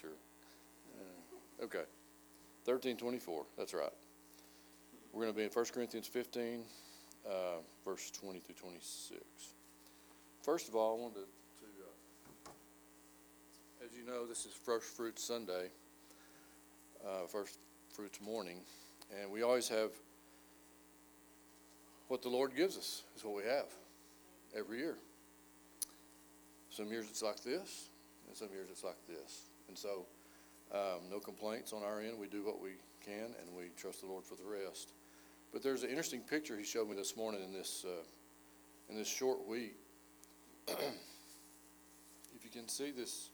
sure. Uh, okay. 1324. That's right. We're going to be in 1 Corinthians 15, uh, verse 20 through 26. First of all, I wanted to. uh, as you know, this is First Fruits Sunday, uh, First Fruits morning, and we always have what the Lord gives us is what we have every year. Some years it's like this, and some years it's like this. And so, um, no complaints on our end. We do what we can, and we trust the Lord for the rest. But there's an interesting picture he showed me this morning in this uh, in this short wheat. if you can see this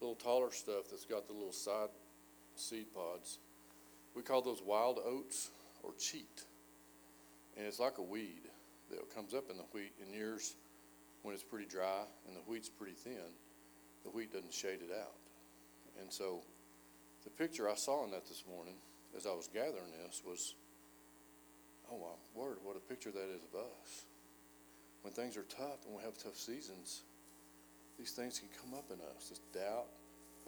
little taller stuff that's got the little side seed pods. We call those wild oats or cheat. And it's like a weed that comes up in the wheat in years when it's pretty dry and the wheat's pretty thin. The wheat doesn't shade it out. And so the picture I saw in that this morning as I was gathering this was, oh my word, what a picture that is of us. When things are tough and we have tough seasons, these things can come up in us. This doubt,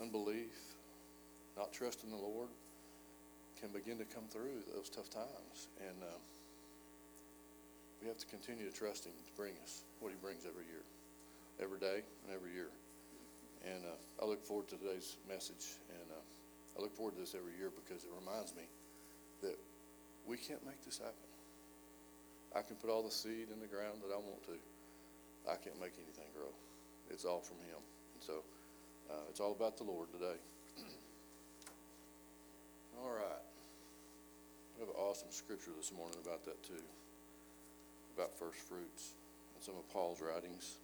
unbelief, not trusting the Lord can begin to come through those tough times. And um, we have to continue to trust Him to bring us what He brings every year, every day, and every year. And uh, I look forward to today's message, and uh, I look forward to this every year because it reminds me that we can't make this happen. I can put all the seed in the ground that I want to. I can't make anything grow. It's all from Him. And so uh, it's all about the Lord today. all right. We have an awesome scripture this morning about that too, about first fruits and some of Paul's writings.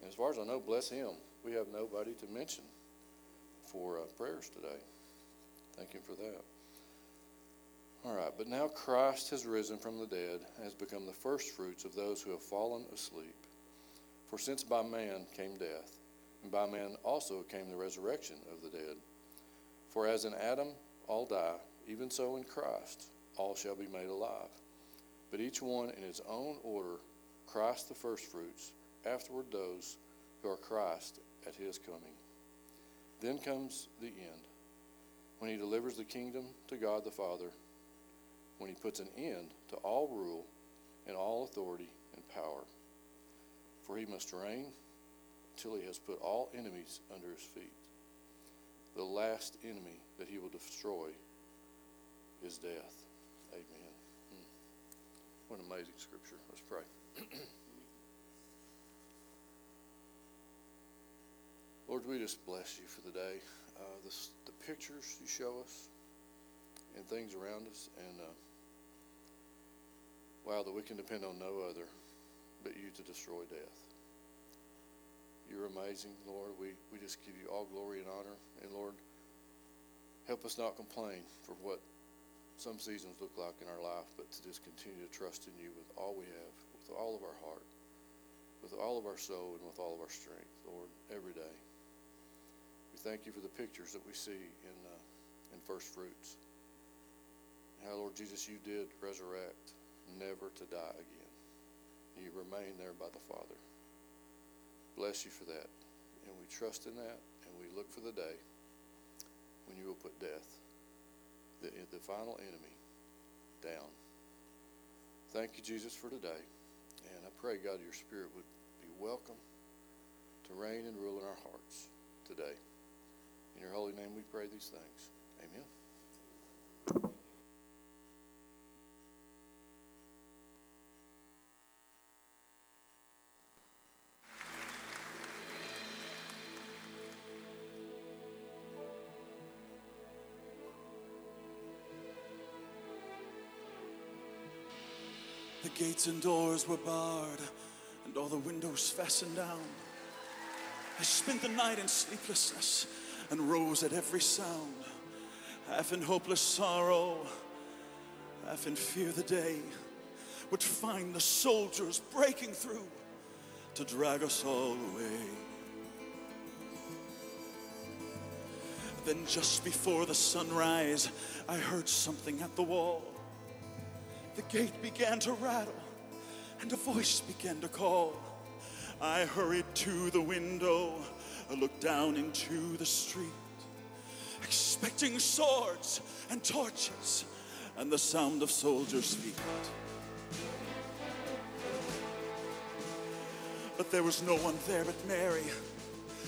And as far as I know, bless him, we have nobody to mention for uh, prayers today. Thank him for that. All right, but now Christ has risen from the dead and has become the first fruits of those who have fallen asleep. For since by man came death, and by man also came the resurrection of the dead. For as in Adam all die, even so in Christ all shall be made alive. But each one in his own order Christ the firstfruits, afterward those who are Christ at his coming. Then comes the end, when he delivers the kingdom to God the Father, when he puts an end to all rule and all authority and power. For he must reign until he has put all enemies under his feet. The last enemy that he will destroy is death. Amen. Hmm. What an amazing scripture. Let's pray. Lord, we just bless you for the day. Uh, the pictures you show us and things around us, and uh, wow, that we can depend on no other but you to destroy death. You're amazing, Lord. We, we just give you all glory and honor. And Lord, help us not complain for what some seasons look like in our life, but to just continue to trust in you with all we have, with all of our heart, with all of our soul, and with all of our strength, Lord, every day. Thank you for the pictures that we see in, uh, in first fruits. How, Lord Jesus, you did resurrect, never to die again. You remain there by the Father. Bless you for that. And we trust in that, and we look for the day when you will put death, the, the final enemy, down. Thank you, Jesus, for today. And I pray, God, your Spirit would be welcome to reign and rule in our hearts today. In your holy name we pray these things. Amen. The gates and doors were barred, and all the windows fastened down. I spent the night in sleeplessness and rose at every sound, half in hopeless sorrow, half in fear the day would find the soldiers breaking through to drag us all away. Then, just before the sunrise, I heard something at the wall. The gate began to rattle, and a voice began to call. I hurried to the window, I looked down into the street, expecting swords and torches and the sound of soldiers' feet. But there was no one there but Mary,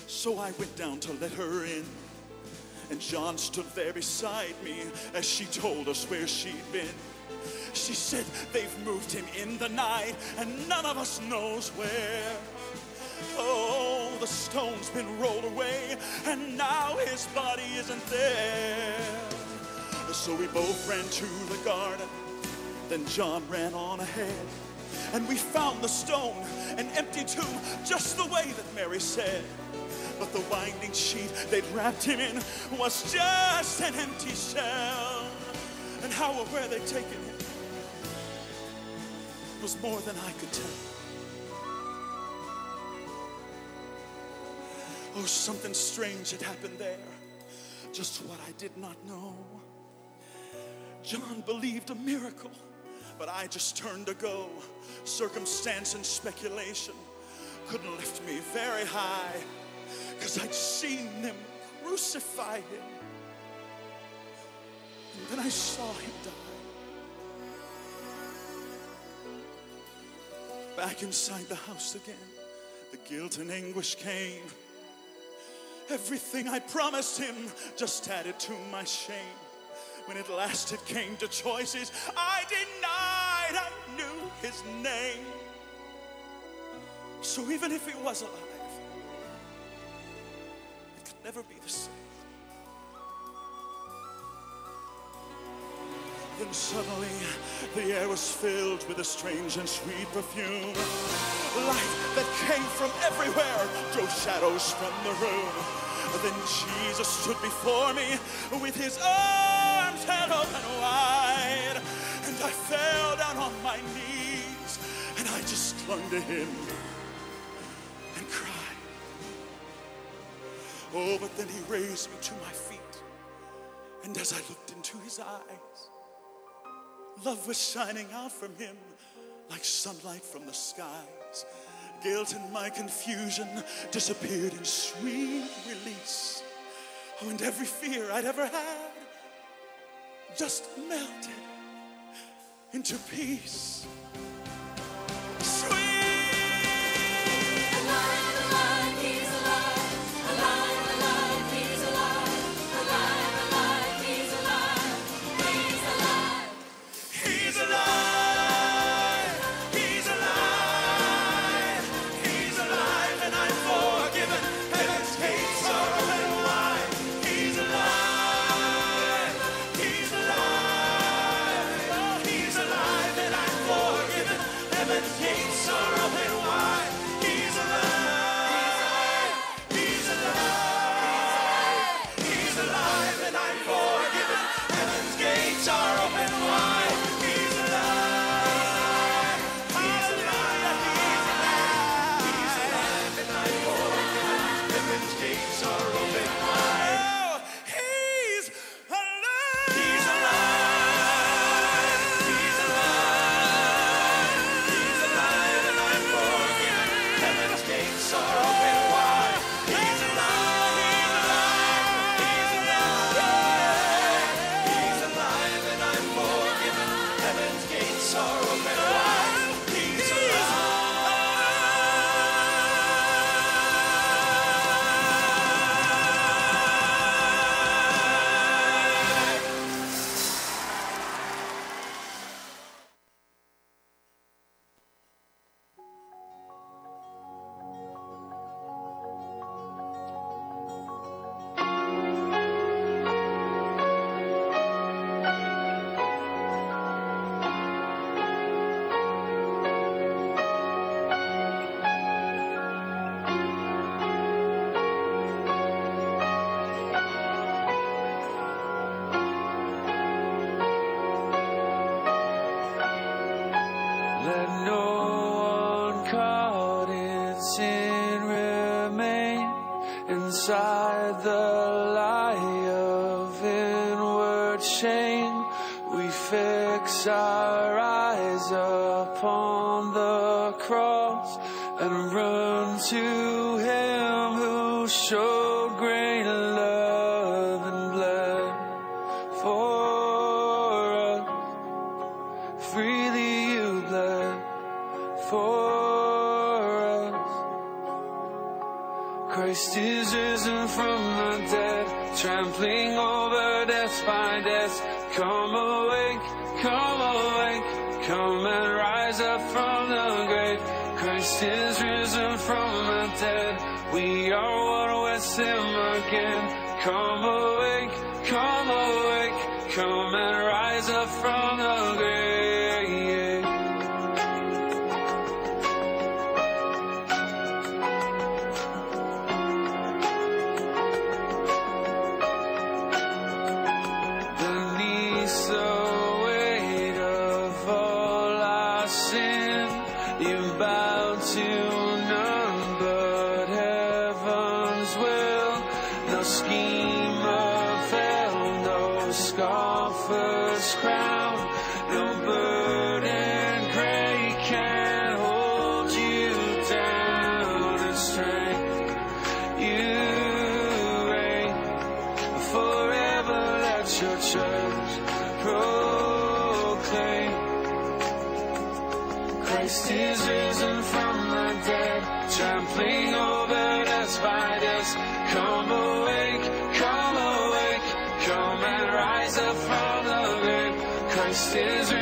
so I went down to let her in. And John stood there beside me as she told us where she'd been. She said, They've moved him in the night, and none of us knows where. Oh, the stone's been rolled away, and now his body isn't there. So we both ran to the garden. Then John ran on ahead, and we found the stone, an empty tomb, just the way that Mary said. But the winding sheet they'd wrapped him in was just an empty shell. And how or where they'd taken him was more than I could tell. Oh, something strange had happened there, just what I did not know. John believed a miracle, but I just turned to go. Circumstance and speculation couldn't lift me very high, because I'd seen them crucify him. And then I saw him die. Back inside the house again, the guilt and anguish came. Everything I promised him just added to my shame. When at last it came to choices, I denied I knew his name. So even if he was alive, it could never be the same. Then suddenly the air was filled with a strange and sweet perfume. Light that came from everywhere drove shadows from the room. Then Jesus stood before me with his arms held open wide. And I fell down on my knees and I just clung to him and cried. Oh, but then he raised me to my feet. And as I looked into his eyes, Love was shining out from him like sunlight from the Guilt and my confusion disappeared in sweet release. Oh, and every fear I'd ever had just melted into peace. Christ is risen from the dead, trampling over the spiders. Come awake, come awake, come and rise up from the grave. Christ is risen.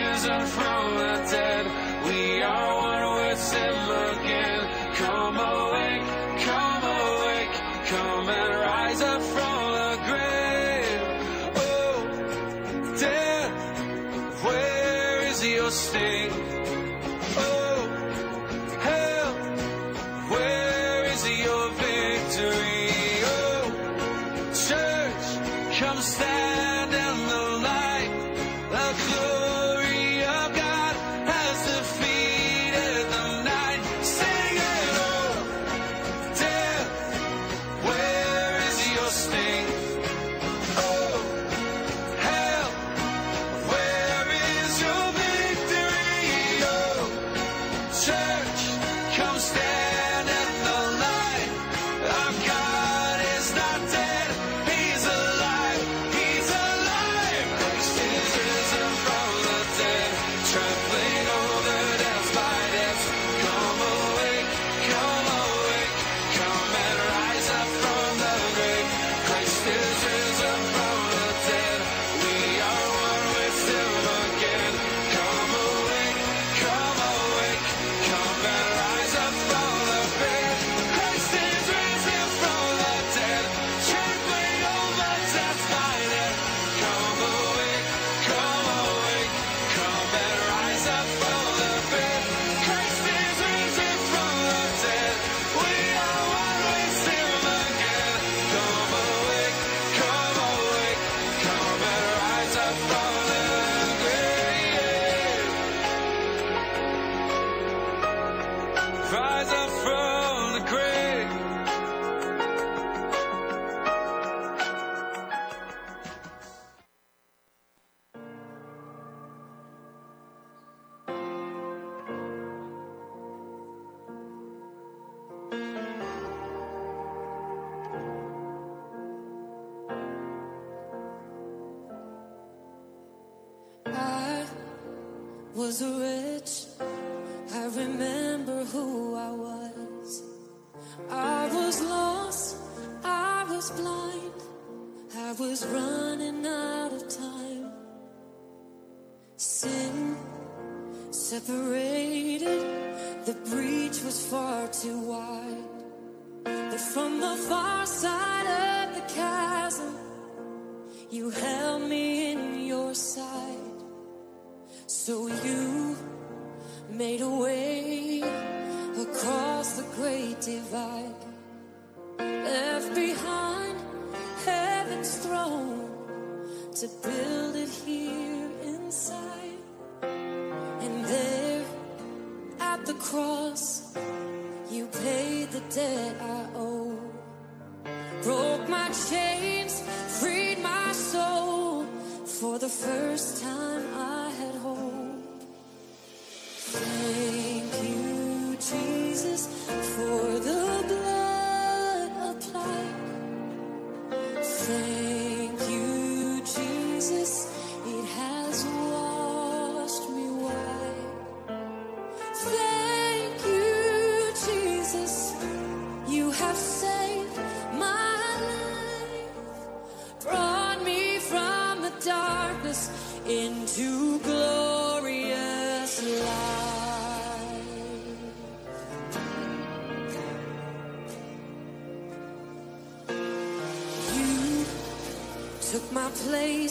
place.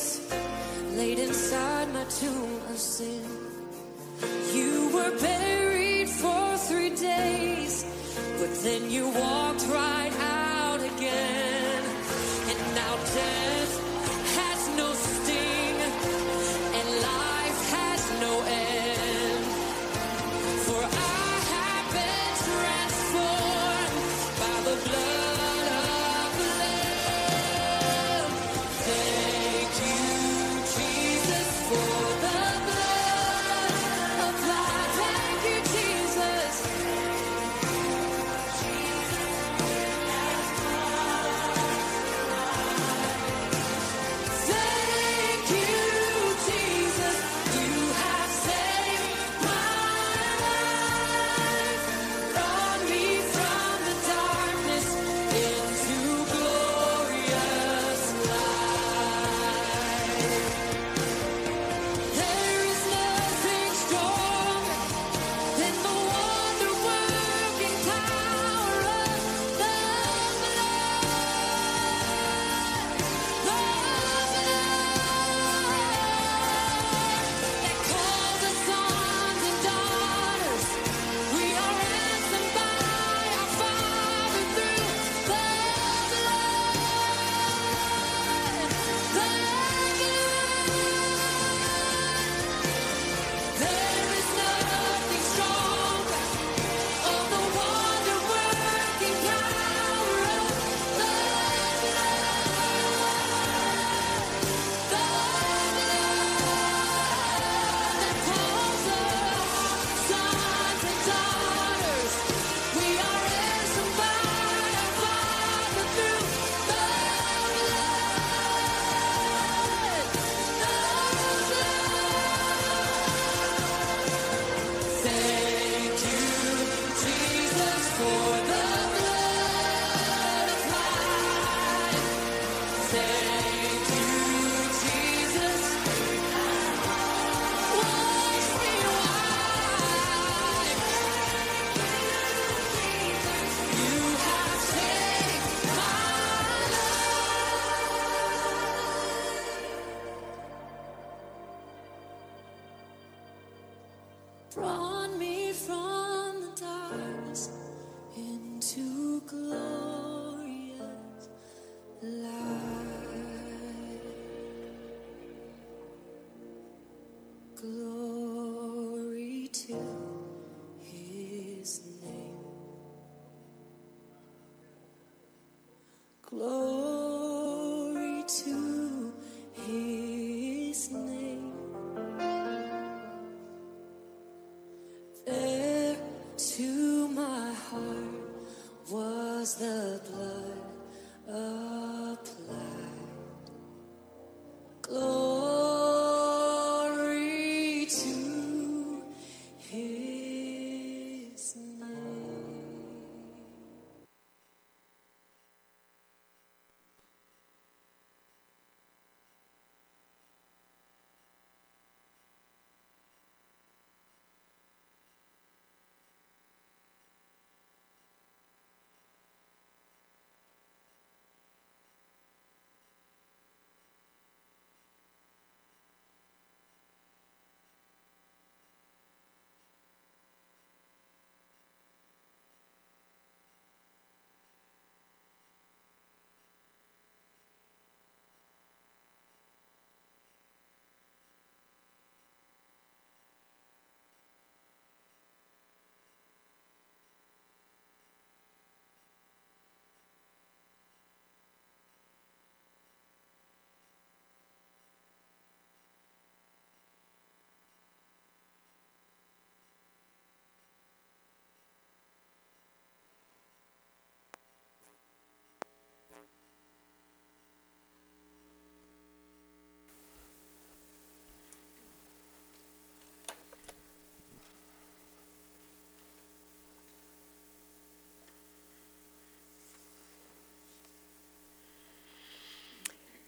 Glory to his name.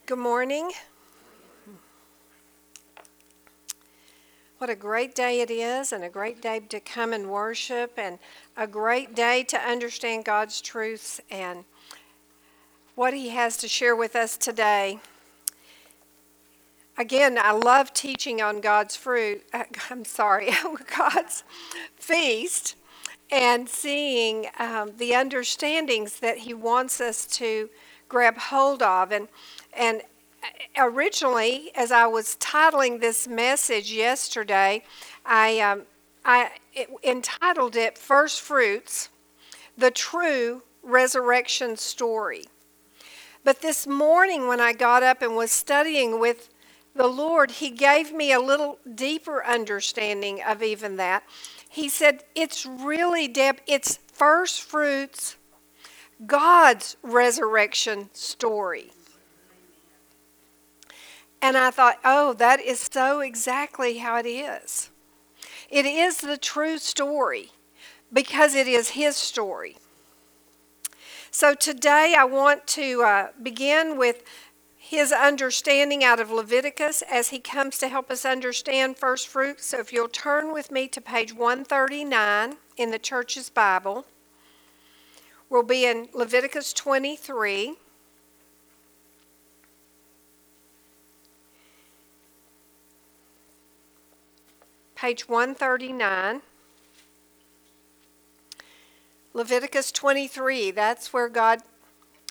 Good morning. What a great day it is, and a great day to come and worship, and a great day to understand God's truths and what He has to share with us today. Again, I love teaching on God's fruit. I'm sorry, God's feast, and seeing um, the understandings that He wants us to grab hold of. And and originally, as I was titling this message yesterday, I um, I it, entitled it "First Fruits: The True Resurrection Story." But this morning, when I got up and was studying with the Lord, He gave me a little deeper understanding of even that. He said, It's really, Deb, it's first fruits, God's resurrection story. And I thought, oh, that is so exactly how it is. It is the true story because it is His story. So today I want to uh, begin with his understanding out of Leviticus as he comes to help us understand first fruits. So if you'll turn with me to page 139 in the church's Bible, we'll be in Leviticus 23. Page 139. Leviticus 23, that's where God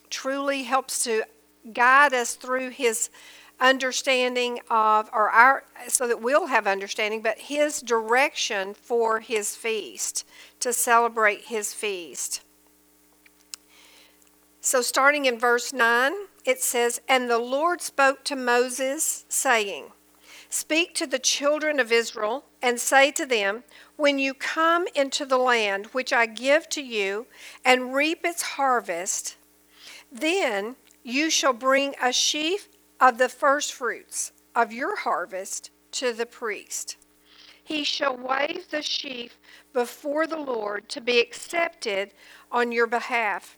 truly helps to guide us through his understanding of, or our, so that we'll have understanding, but his direction for his feast, to celebrate his feast. So, starting in verse 9, it says, And the Lord spoke to Moses, saying, Speak to the children of Israel and say to them, When you come into the land which I give to you and reap its harvest, then you shall bring a sheaf of the firstfruits of your harvest to the priest. He shall wave the sheaf before the Lord to be accepted on your behalf.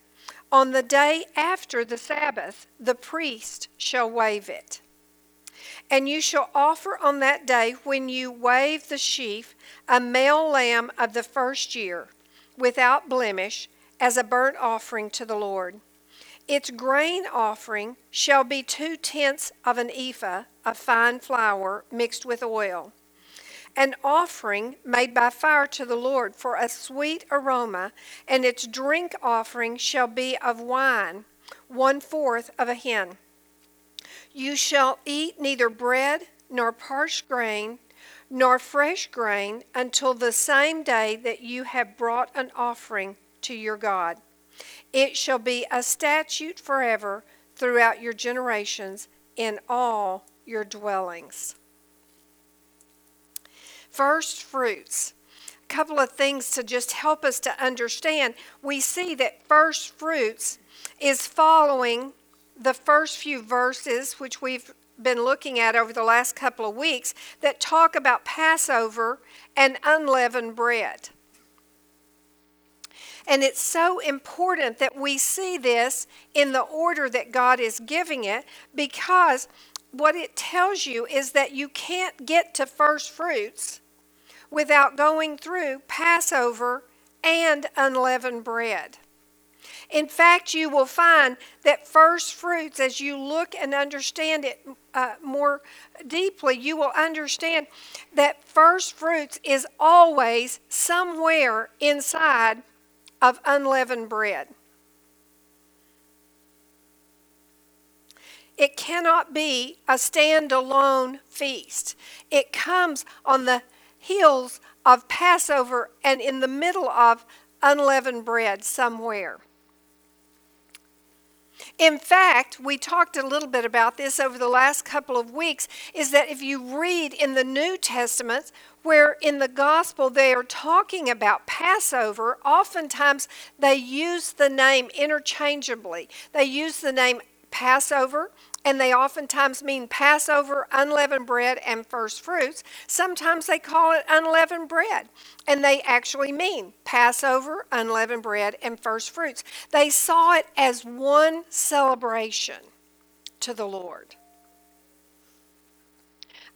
On the day after the Sabbath, the priest shall wave it. And you shall offer on that day, when you wave the sheaf, a male lamb of the first year, without blemish, as a burnt offering to the Lord. Its grain offering shall be two tenths of an ephah of fine flour mixed with oil. an offering made by fire to the Lord for a sweet aroma, and its drink offering shall be of wine, one fourth of a hin. You shall eat neither bread nor parched grain nor fresh grain until the same day that you have brought an offering to your God. It shall be a statute forever throughout your generations in all your dwellings. First fruits. A couple of things to just help us to understand. We see that first fruits is following the first few verses, which we've been looking at over the last couple of weeks, that talk about Passover and unleavened bread. And it's so important that we see this in the order that God is giving it because what it tells you is that you can't get to first fruits without going through Passover and unleavened bread. In fact, you will find that first fruits, as you look and understand it uh, more deeply, you will understand that first fruits is always somewhere inside of unleavened bread. It cannot be a standalone feast. It comes on the heels of Passover and in the middle of unleavened bread somewhere. In fact, we talked a little bit about this over the last couple of weeks is that if you read in the New Testament, where in the gospel they are talking about Passover, oftentimes they use the name interchangeably. They use the name Passover and they oftentimes mean Passover, unleavened bread, and first fruits. Sometimes they call it unleavened bread, and they actually mean Passover, unleavened bread, and first fruits. They saw it as one celebration to the Lord.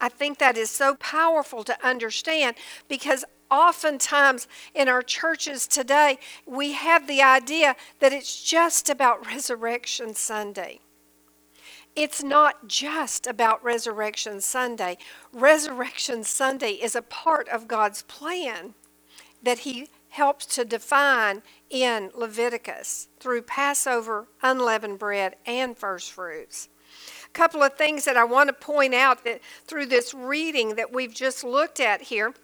I think that is so powerful to understand because oftentimes in our churches today, we have the idea that it's just about Resurrection Sunday it's not just about Resurrection Sunday. Resurrection Sunday is a part of God's plan that He helps to define in Leviticus through Passover, unleavened bread, and first fruits. A couple of things that I want to point out that through this reading that we've just looked at here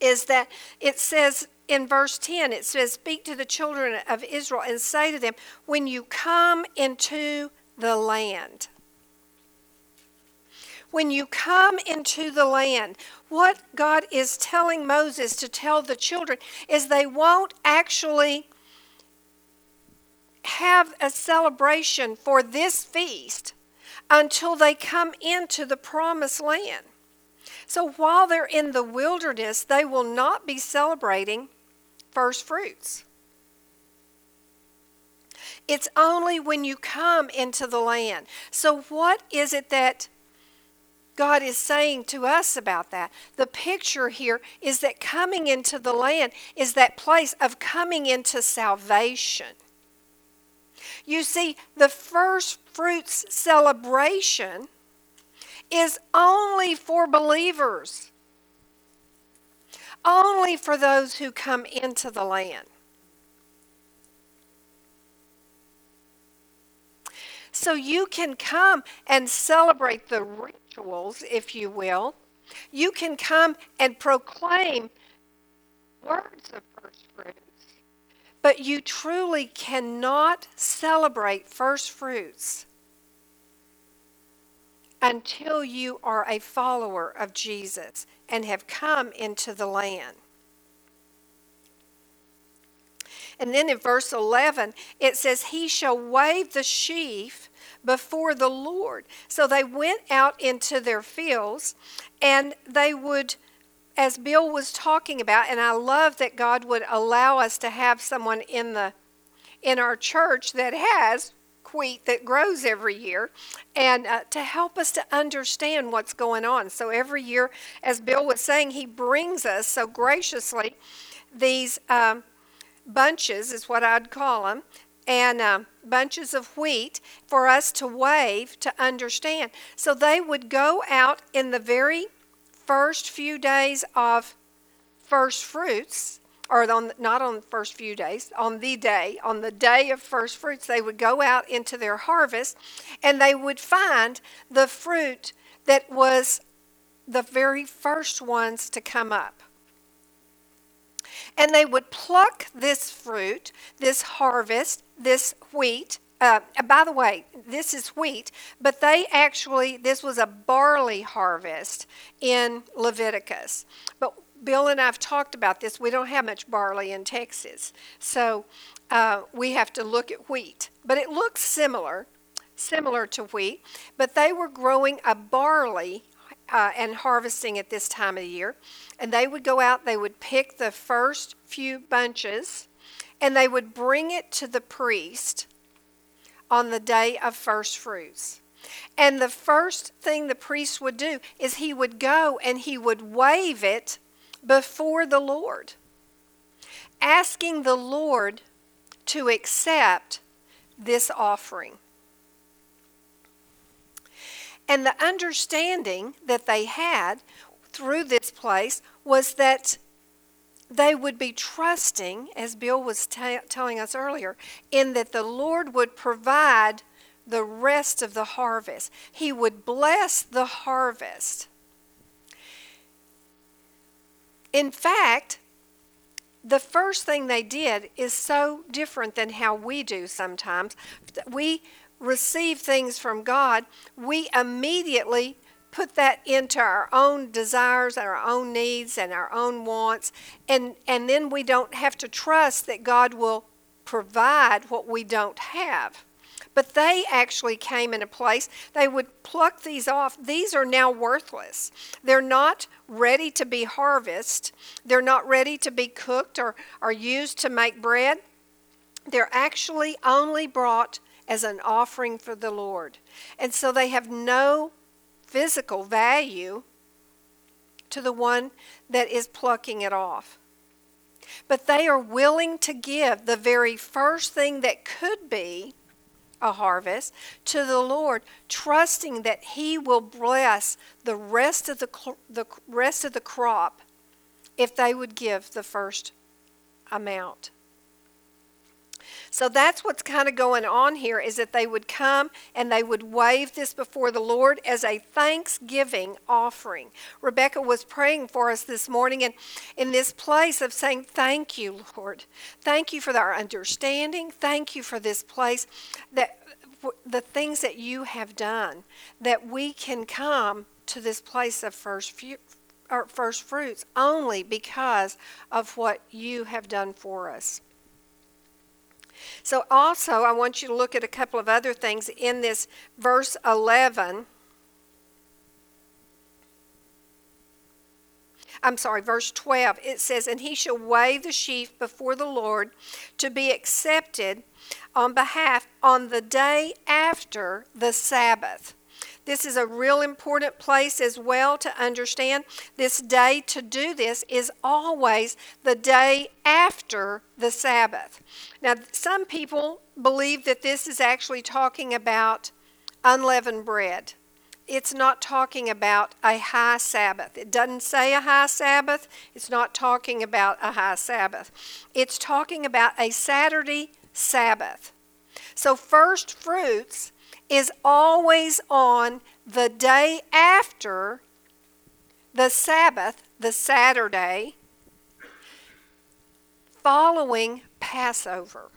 is that it says in verse 10, it says, Speak to the children of Israel and say to them, When you come into the land. When you come into the land, what God is telling Moses to tell the children is they won't actually have a celebration for this feast until they come into the promised land. So while they're in the wilderness, they will not be celebrating first fruits. It's only when you come into the land. So, what is it that God is saying to us about that? The picture here is that coming into the land is that place of coming into salvation. You see, the first fruits celebration is only for believers, only for those who come into the land. So you can come and celebrate the rituals, if you will. You can come and proclaim words of first fruits. But you truly cannot celebrate first fruits until you are a follower of Jesus and have come into the land. And then in verse 11, it says, He shall wave the sheaf before the Lord. So they went out into their fields and they would, as Bill was talking about, and I love that God would allow us to have someone in the in our church that has wheat that grows every year and uh, to help us to understand what's going on. So every year, as Bill was saying, he brings us so graciously these um, bunches, is what I'd call them, and um, bunches of wheat for us to wave to understand. So they would go out in the very first few days of first fruits, or on, not on the first few days, on the day, on the day of first fruits, they would go out into their harvest and they would find the fruit that was the very first ones to come up. And they would pluck this fruit, this harvest, this wheat. Uh, by the way, this is wheat, but they actually, this was a barley harvest in Leviticus. But Bill and I have talked about this. We don't have much barley in Texas. So uh, we have to look at wheat. But it looks similar, similar to wheat. But they were growing a barley uh, and harvesting at this time of the year. And they would go out, they would pick the first few bunches, and they would bring it to the priest on the day of first fruits. And the first thing the priest would do is he would go and he would wave it before the Lord, asking the Lord to accept this offering. And the understanding that they had through this place was that they would be trusting, as Bill was ta telling us earlier, in that the Lord would provide the rest of the harvest. He would bless the harvest. In fact, the first thing they did is so different than how we do sometimes. We receive things from God, we immediately put that into our own desires and our own needs and our own wants and and then we don't have to trust that God will provide what we don't have. But they actually came in a place, they would pluck these off. These are now worthless. They're not ready to be harvested, they're not ready to be cooked or, or used to make bread. They're actually only brought as an offering for the Lord. And so they have no physical value to the one that is plucking it off. But they are willing to give the very first thing that could be a harvest to the Lord, trusting that He will bless the rest of the, the rest of the crop if they would give the first amount. So that's what's kind of going on here is that they would come and they would wave this before the Lord as a thanksgiving offering. Rebecca was praying for us this morning and in this place of saying, Thank you, Lord. Thank you for our understanding. Thank you for this place that the things that you have done, that we can come to this place of first few, first fruits only because of what you have done for us. So, also, I want you to look at a couple of other things in this verse 11. I'm sorry, verse 12. It says, And he shall wave the sheaf before the Lord to be accepted on behalf on the day after the Sabbath. This is a real important place as well to understand. This day to do this is always the day after the Sabbath. Now, some people believe that this is actually talking about unleavened bread. It's not talking about a high Sabbath. It doesn't say a high Sabbath. It's not talking about a high Sabbath. It's talking about a Saturday Sabbath. So, first fruits is always on the day after the Sabbath, the Saturday, following Passover.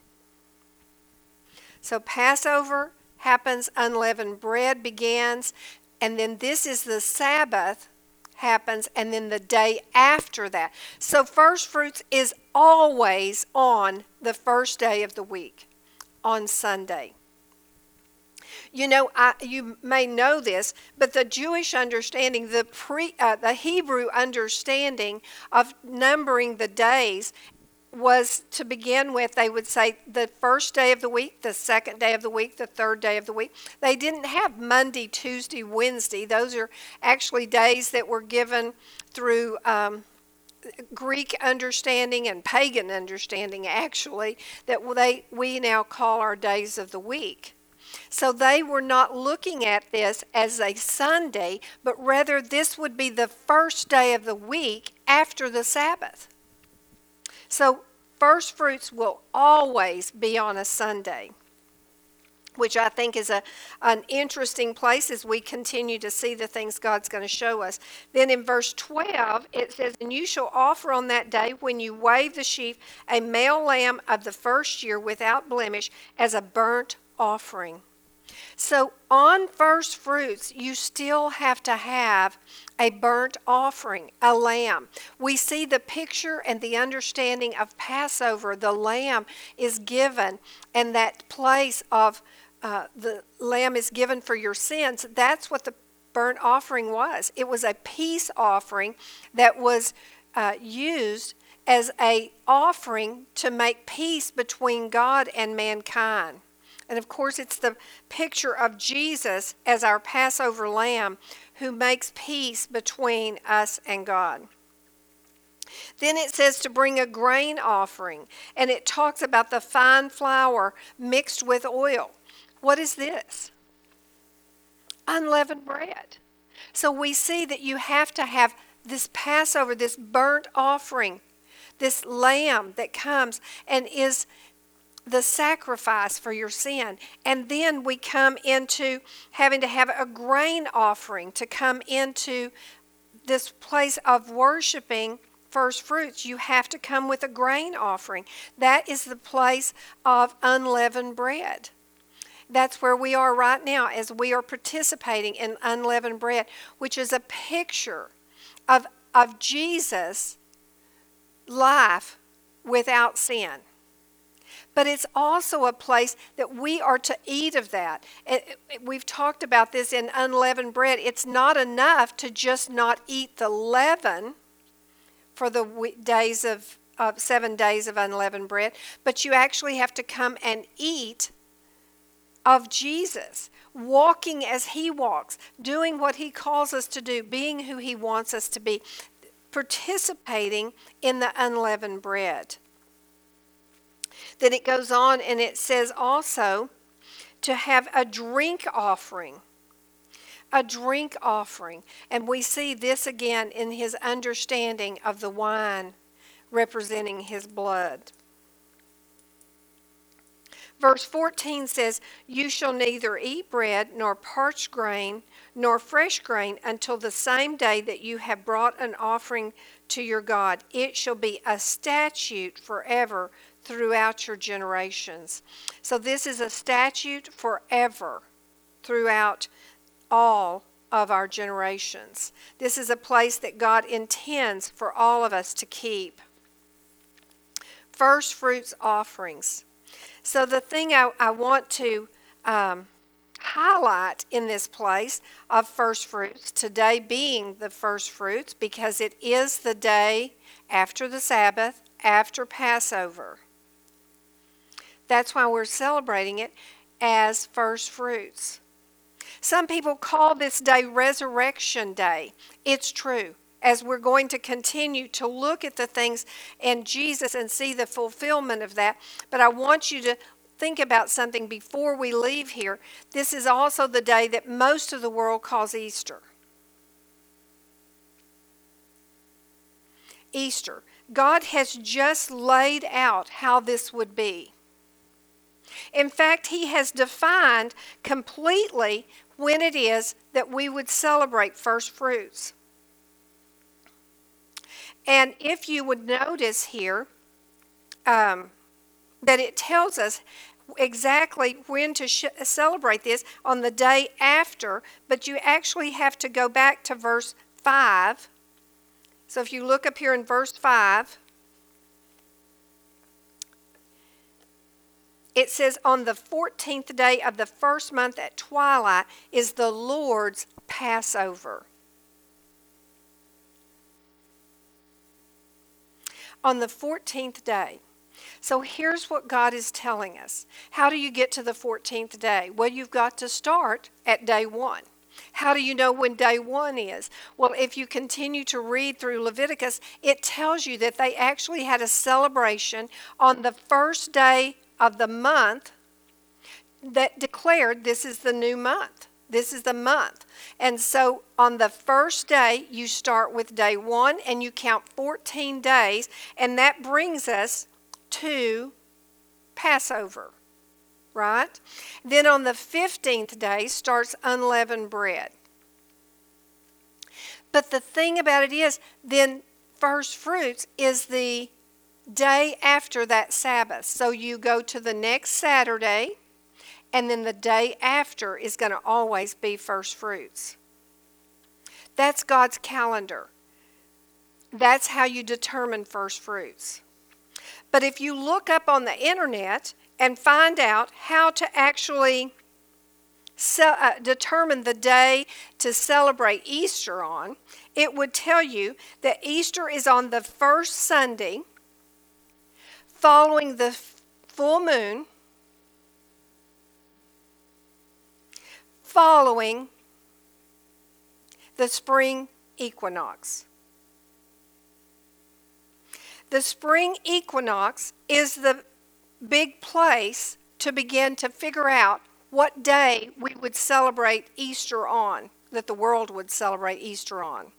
So Passover happens, unleavened bread begins, and then this is the Sabbath happens, and then the day after that. So first fruits is always on the first day of the week, on Sunday. You know, I, you may know this, but the Jewish understanding, the pre, uh, the Hebrew understanding of numbering the days was to begin with, they would say the first day of the week, the second day of the week, the third day of the week. They didn't have Monday, Tuesday, Wednesday. Those are actually days that were given through um, Greek understanding and pagan understanding, actually, that they, we now call our days of the week. So they were not looking at this as a Sunday, but rather this would be the first day of the week after the Sabbath. So first fruits will always be on a Sunday which I think is a, an interesting place as we continue to see the things God's going to show us. Then in verse 12, it says, And you shall offer on that day when you wave the sheaf a male lamb of the first year without blemish as a burnt offering. So on first fruits, you still have to have a burnt offering, a lamb. We see the picture and the understanding of Passover. The lamb is given, and that place of uh, the lamb is given for your sins. That's what the burnt offering was. It was a peace offering that was uh, used as a offering to make peace between God and mankind. And of course, it's the picture of Jesus as our Passover lamb who makes peace between us and God. Then it says to bring a grain offering, and it talks about the fine flour mixed with oil. What is this? Unleavened bread. So we see that you have to have this Passover, this burnt offering, this lamb that comes and is the sacrifice for your sin. And then we come into having to have a grain offering to come into this place of worshiping first fruits. You have to come with a grain offering. That is the place of unleavened bread. That's where we are right now as we are participating in unleavened bread, which is a picture of, of Jesus' life without sin. But it's also a place that we are to eat of that. It- it- uh, We've talked about this in unleavened bread. It's not enough to just not eat the leaven for the days of, of seven days of unleavened bread, but you actually have to come and eat of Jesus, walking as he walks, doing what he calls us to do, being who he wants us to be, participating in the unleavened bread. Then it goes on and it says also to have a drink offering. A drink offering. And we see this again in his understanding of the wine representing his blood. Verse 14 says, You shall neither eat bread, nor parched grain, nor fresh grain until the same day that you have brought an offering to your God. It shall be a statute forever throughout your generations. So, this is a statute forever throughout all of our generations. This is a place that God intends for all of us to keep. First fruits offerings. So, the thing I, I want to um, highlight in this place of first fruits, today being the first fruits, because it is the day after the Sabbath, after Passover. That's why we're celebrating it as first fruits. Some people call this day Resurrection Day. It's true. As we're going to continue to look at the things in Jesus and see the fulfillment of that. But I want you to think about something before we leave here. This is also the day that most of the world calls Easter. Easter. God has just laid out how this would be. In fact, He has defined completely when it is that we would celebrate first fruits. And if you would notice here um, that it tells us exactly when to sh- celebrate this on the day after, but you actually have to go back to verse 5. So if you look up here in verse 5, it says, On the 14th day of the first month at twilight is the Lord's Passover. On the 14th day. So here's what God is telling us. How do you get to the 14th day? Well, you've got to start at day one. How do you know when day one is? Well, if you continue to read through Leviticus, it tells you that they actually had a celebration on the first day of the month. that declared this is the new month. This is the month. And so on the first day, you start with day one and you count 14 days, and that brings us to Passover, right? Then on the 15th day starts unleavened bread. But the thing about it is, then first fruits is the day after that Sabbath. So you go to the next Saturday, and then the day after is going to always be first fruits. That's God's calendar. That's how you determine first fruits. But if you look up on the internet and find out how to actually ce- uh, determine the day to celebrate Easter on, it would tell you that Easter is on the first Sunday following the full moon, following the spring equinox. The spring equinox is the big place to begin to figure out what day we would celebrate Easter on, that the world would celebrate Easter on.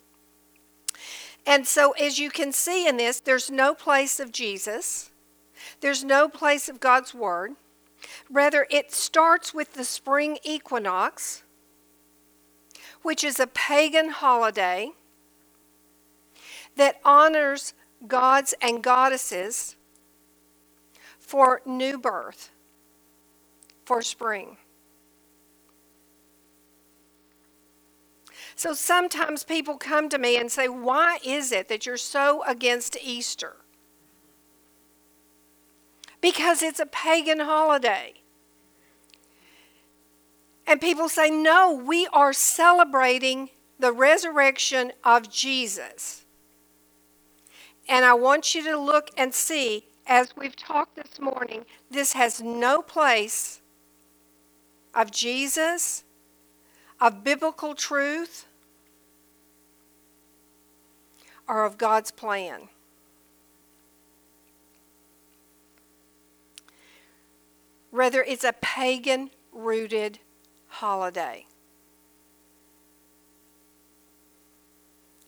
And so, as you can see in this, there's no place of Jesus, there's no place of God's Word. Rather, it starts with the spring equinox, which is a pagan holiday that honors gods and goddesses for new birth, for spring. So sometimes people come to me and say, Why is it that you're so against Easter? Because it's a pagan holiday. And people say, No, we are celebrating the resurrection of Jesus. And I want you to look and see, as we've talked this morning, this has no place of Jesus, of biblical truth, or of God's plan. Rather, it's a pagan rooted holiday.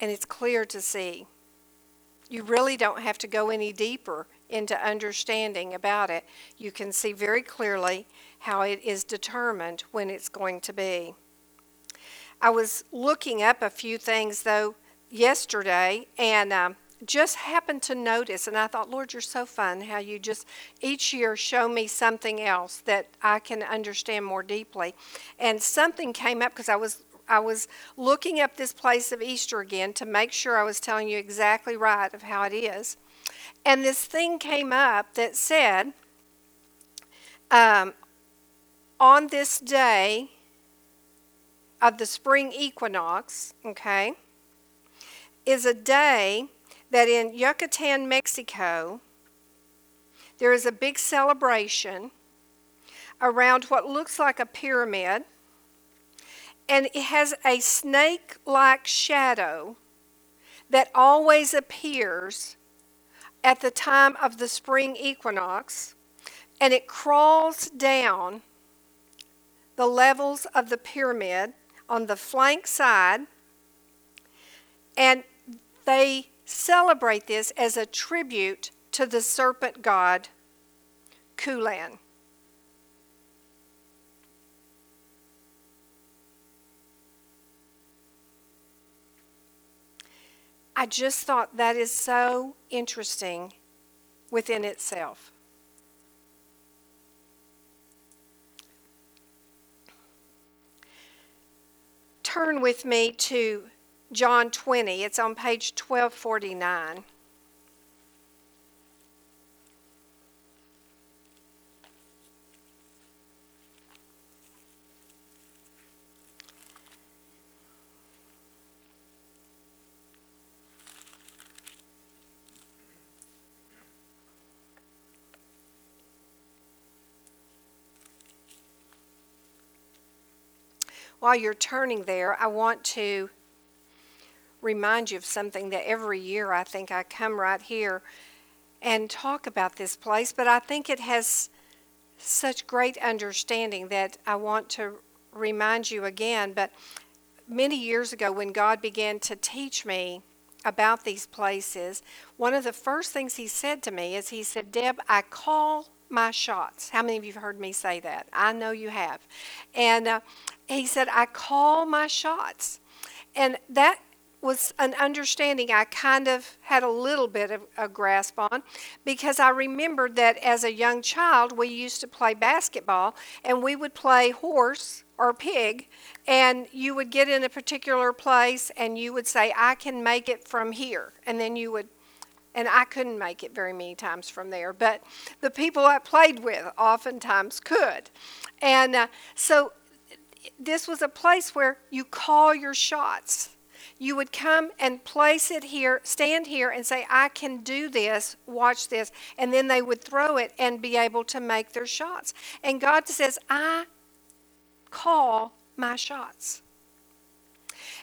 And it's clear to see. You really don't have to go any deeper into understanding about it. You can see very clearly how it is determined when it's going to be. I was looking up a few things, though, yesterday, and um, just happened to notice, and I thought, Lord, you're so fun how you just each year show me something else that I can understand more deeply. And something came up because I was I was looking up this place of Easter again to make sure I was telling you exactly right of how it is. And this thing came up that said, um, on this day of the spring equinox, okay, is a day that in Yucatan, Mexico, there is a big celebration around what looks like a pyramid, and it has a snake like shadow that always appears at the time of the spring equinox, and it crawls down the levels of the pyramid on the flank side, and they celebrate this as a tribute to the serpent god Kulan. I just thought that is so interesting within itself. Turn with me to John 20. It's on page 1249. While you're turning there, I want to remind you of something that every year I think I come right here and talk about this place, but I think it has such great understanding that I want to remind you again. But many years ago, when God began to teach me about these places, one of the first things He said to me is He said, Deb, I call my shots. How many of you have heard me say that? I know you have. And uh, He said, I call my shots. And that was an understanding I kind of had a little bit of a grasp on because I remembered that as a young child we used to play basketball and we would play horse or pig and you would get in a particular place and you would say I can make it from here. And then you would and I couldn't make it very many times from there but the people I played with oftentimes could. And uh, so this was a place where you call your shots you would come and place it here, stand here and say, I can do this, watch this. And then they would throw it and be able to make their shots. And God says, I call my shots.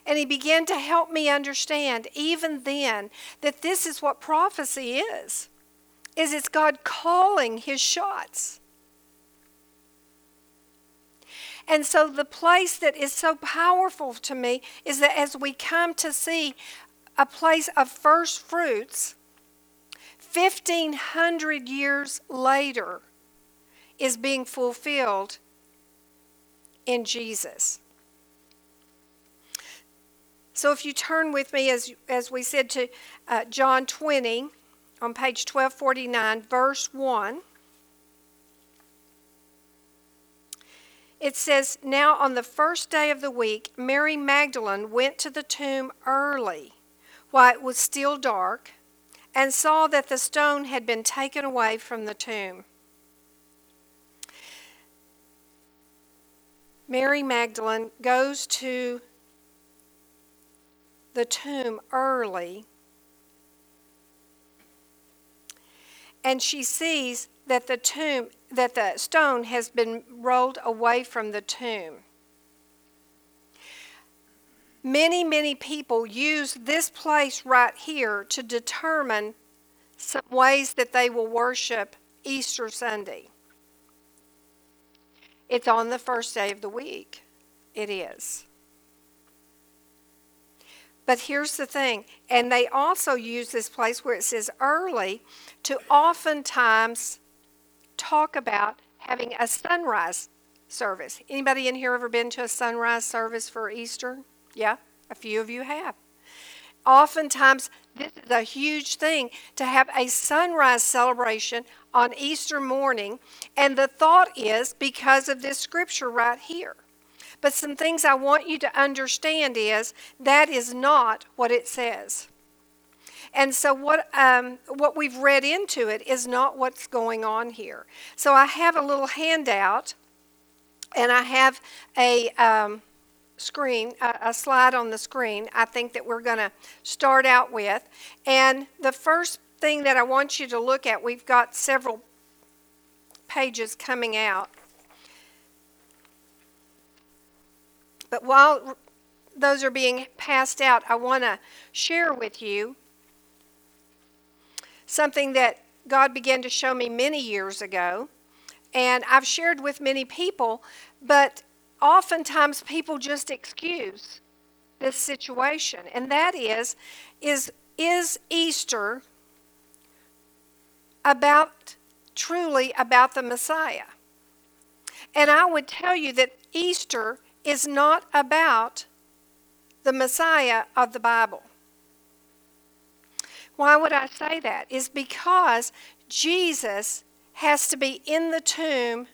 And he began to help me understand even then that this is what prophecy is. Is it's God calling his shots. And so, the place that is so powerful to me is that as we come to see a place of first fruits, 1500 years later is being fulfilled in Jesus. So, if you turn with me, as, as we said, to uh, John 20 on page 1249, verse 1. It says, Now on the first day of the week, Mary Magdalene went to the tomb early, while it was still dark, and saw that the stone had been taken away from the tomb. Mary Magdalene goes to the tomb early and she sees that the tomb that the stone has been rolled away from the tomb. Many, many people use this place right here to determine some ways that they will worship Easter Sunday. It's on the first day of the week. It is. But here's the thing, and they also use this place where it says early to oftentimes talk about having a sunrise service. Anybody in here ever been to a sunrise service for Easter? Yeah, a few of you have. Oftentimes, this is a huge thing to have a sunrise celebration on Easter morning, and the thought is because of this scripture right here. But some things I want you to understand is that is not what it says. And so what um, what we've read into it is not what's going on here. So I have a little handout, and I have a um, screen, a, a slide on the screen. I think that we're going to start out with, and the first thing that I want you to look at, we've got several pages coming out. But while those are being passed out, I want to share with you something that God began to show me many years ago. And I've shared with many people, but oftentimes people just excuse this situation. And that is, is, is Easter about truly about the Messiah? And I would tell you that Easter is not about the Messiah of the Bible. Why would I say that? Is because Jesus has to be in the tomb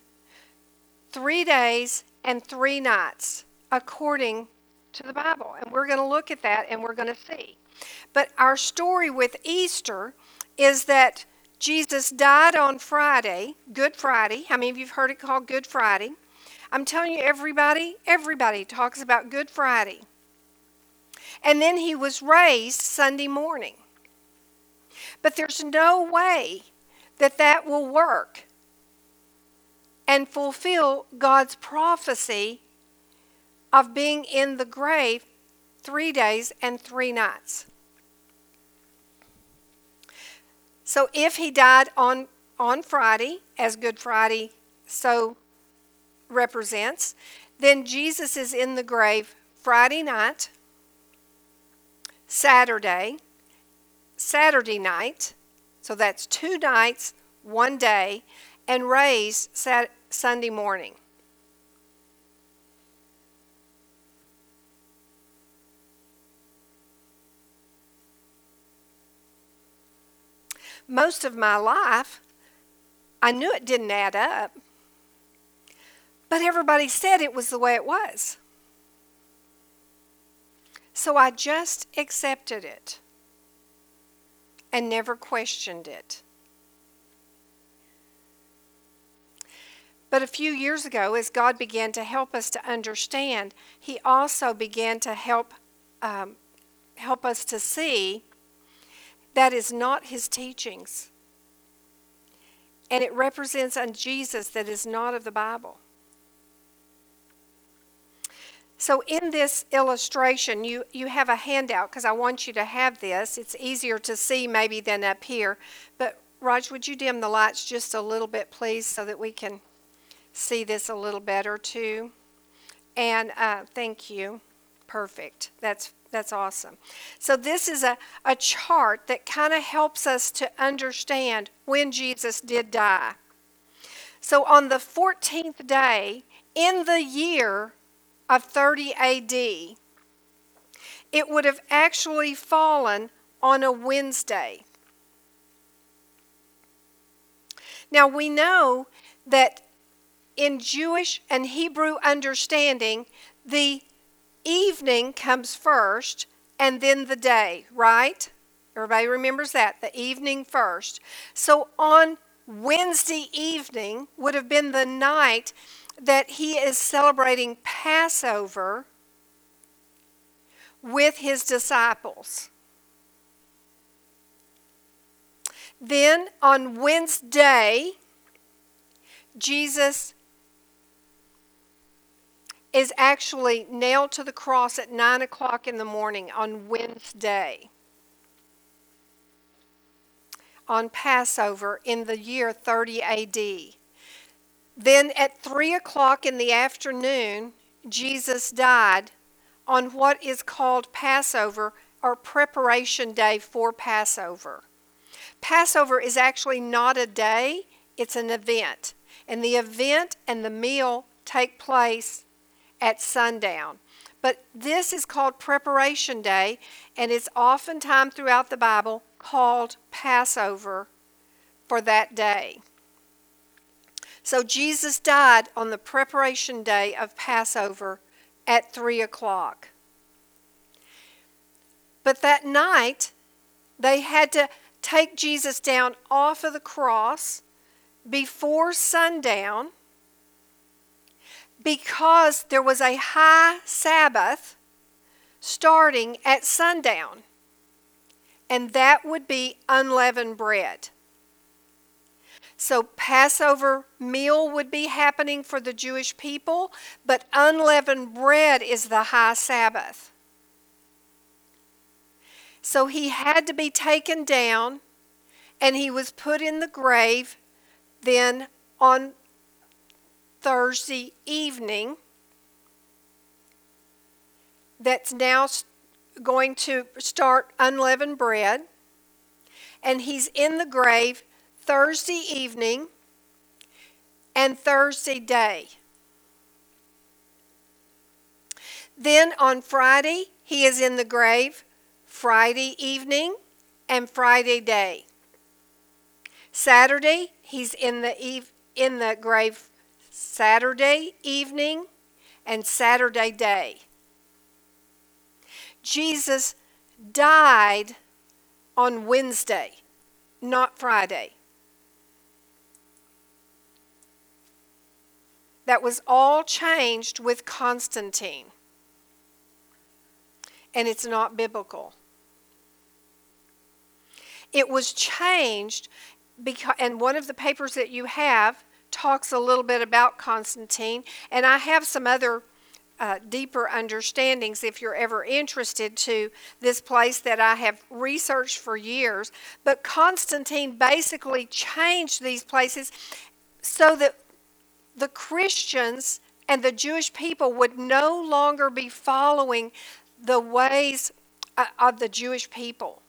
three days and three nights, according to the Bible. And we're going to look at that and we're going to see. But our story with Easter is that Jesus died on Friday, Good Friday. How many of you have heard it called Good Friday? I'm telling you, everybody, everybody talks about Good Friday. And then he was raised Sunday morning. But there's no way that that will work and fulfill God's prophecy of being in the grave three days and three nights. So if he died on, on Friday, as Good Friday so represents, then Jesus is in the grave Friday night, Saturday, Saturday night, so that's two nights, one day, and raised Sat- Sunday morning. Most of my life, I knew it didn't add up, but everybody said it was the way it was. So I just accepted it and never questioned it. But a few years ago, as God began to help us to understand, He also began to help um, help us to see that is not His teachings, and it represents a Jesus that is not of the Bible. So in this illustration, you, you have a handout because I want you to have this. It's easier to see maybe than up here. But Raj, would you dim the lights just a little bit, please, so that we can see this a little better too? And uh, thank you. Perfect. That's that's awesome. So this is a, a chart that kind of helps us to understand when Jesus did die. So on the 14th day in the year of 30 AD, it would have actually fallen on a Wednesday. Now we know that in Jewish and Hebrew understanding, the evening comes first and then the day, right? Everybody remembers that, the evening first. So on Wednesday evening would have been the night that he is celebrating Passover with his disciples. Then on Wednesday, Jesus is actually nailed to the cross at 9 o'clock in the morning on Wednesday. On Passover in the year 30 AD. Then at 3 o'clock in the afternoon, Jesus died on what is called Passover or preparation day for Passover. Passover is actually not a day, it's an event. And the event and the meal take place at sundown. But this is called preparation day, and it's oftentimes throughout the Bible called Passover for that day. So Jesus died on the preparation day of Passover at 3 o'clock. But that night, they had to take Jesus down off of the cross before sundown because there was a high Sabbath starting at sundown, and that would be unleavened bread. So, Passover meal would be happening for the Jewish people, but unleavened bread is the high Sabbath. So, he had to be taken down and he was put in the grave then on Thursday evening. That's now going to start unleavened bread. And he's in the grave Thursday evening and Thursday day. Then on Friday, he is in the grave Friday evening and Friday day. Saturday, he's in the eve, in the grave Saturday evening and Saturday day. Jesus died on Wednesday, not Friday. That was all changed with Constantine. And it's not biblical. It was changed because, and one of the papers that you have talks a little bit about Constantine, and I have some other uh, deeper understandings if you're ever interested to this place that I have researched for years. But Constantine basically changed these places so that the Christians and the Jewish people would no longer be following the ways uh, of the Jewish people.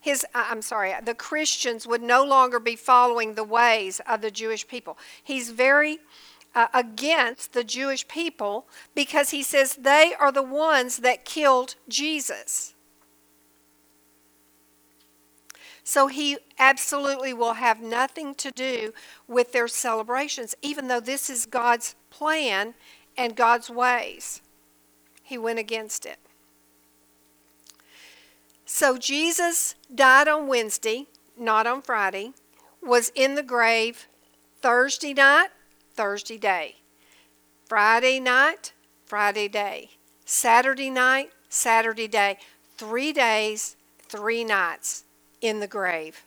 His, uh, I'm sorry, the Christians would no longer be following the ways of the Jewish people. He's very uh, against the Jewish people because he says they are the ones that killed Jesus. So he absolutely will have nothing to do with their celebrations, even though this is God's plan and God's ways. He went against it. So Jesus died on Wednesday, not on Friday, was in the grave Thursday night, Thursday day, Friday night, Friday day, Saturday night, Saturday day. Three days, three nights in the grave.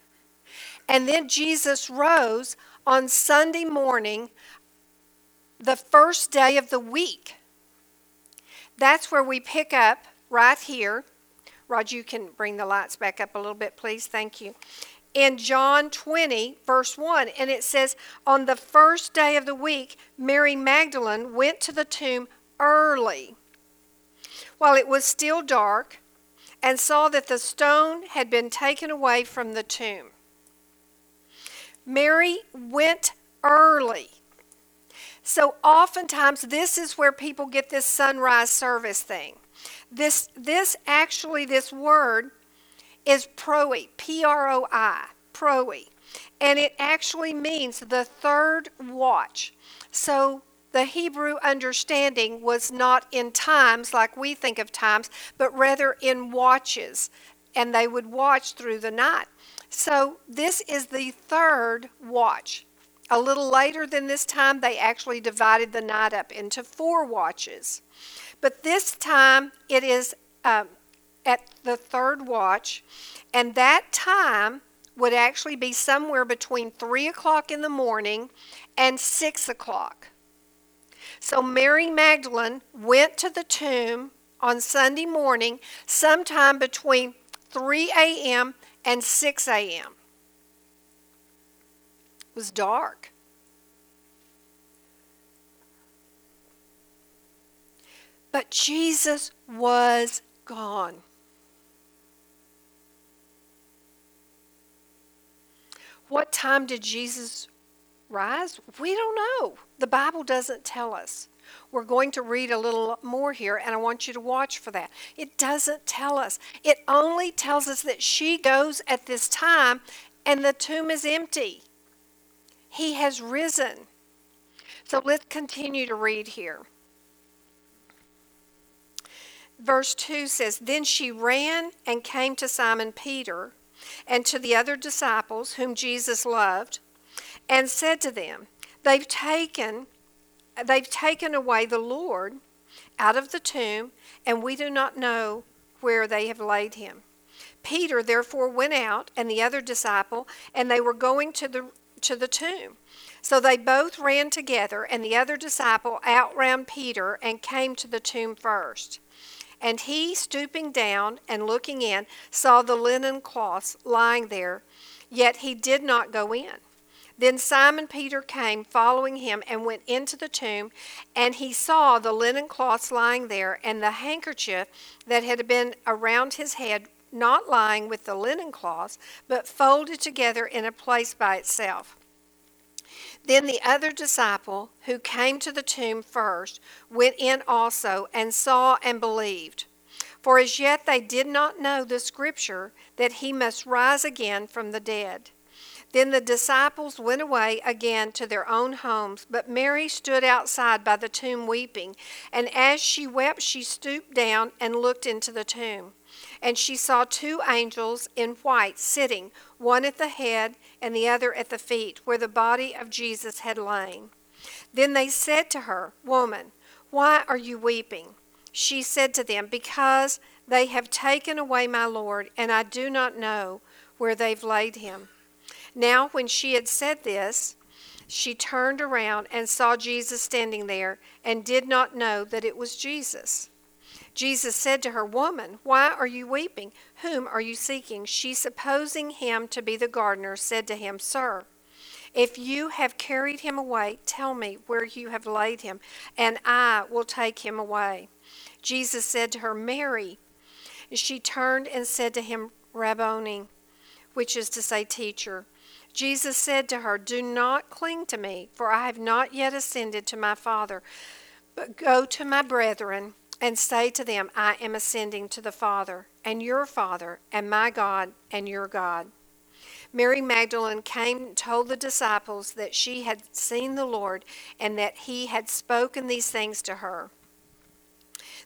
And then Jesus rose on Sunday morning, the first day of the week. That's where we pick up right here. Rod, you can bring the lights back up a little bit, please. Thank you. In John 20, verse 1, and it says, On the first day of the week, Mary Magdalene went to the tomb early while it was still dark and saw that the stone had been taken away from the tomb. Mary went early. So oftentimes this is where people get this sunrise service thing. This this actually this word is proi, P R O I, proi. And it actually means the third watch. So the Hebrew understanding was not in times like we think of times, but rather in watches. And they would watch through the night. So this is the third watch. A little later than this time, they actually divided the night up into four watches. But this time, it is um, at the third watch, and that time would actually be somewhere between 3 o'clock in the morning and 6 o'clock. So Mary Magdalene went to the tomb on Sunday morning, sometime between 3 a.m. and 6 a.m. It was dark. But Jesus was gone. What time did Jesus rise? We don't know. The Bible doesn't tell us. We're going to read a little more here, and I want you to watch for that. It doesn't tell us, it only tells us that she goes at this time and the tomb is empty. He has risen. So let's continue to read here. Verse 2 says Then she ran and came to Simon Peter and to the other disciples whom Jesus loved and said to them, They've taken they've taken away the Lord out of the tomb, and we do not know where they have laid him. Peter therefore went out and the other disciple, and they were going to the to the tomb. So they both ran together, and the other disciple outran Peter and came to the tomb first. And he, stooping down and looking in, saw the linen cloths lying there, yet he did not go in. Then Simon Peter came, following him, and went into the tomb, and he saw the linen cloths lying there, and the handkerchief that had been around his head, not lying with the linen cloths, but folded together in a place by itself. Then the other disciple, who came to the tomb first, went in also, and saw and believed. For as yet they did not know the scripture that he must rise again from the dead. Then the disciples went away again to their own homes, but Mary stood outside by the tomb weeping. And as she wept, she stooped down and looked into the tomb. And she saw two angels in white sitting, one at the head and the other at the feet, where the body of Jesus had lain. Then they said to her, Woman, why are you weeping? She said to them, Because they have taken away my Lord, and I do not know where they've laid him. Now, when she had said this, she turned around and saw Jesus standing there and did not know that it was Jesus. Jesus said to her, Woman, why are you weeping? Whom are you seeking? She, supposing him to be the gardener, said to him, Sir, If you have carried him away, tell me where you have laid him, and I will take him away. Jesus said to her, Mary. She turned and said to him, Rabboni, which is to say, teacher. Jesus said to her, Do not cling to me, for I have not yet ascended to my Father, but go to my brethren and say to them, I am ascending to the Father, and your Father, and my God, and your God. Mary Magdalene came and told the disciples that she had seen the Lord and that he had spoken these things to her.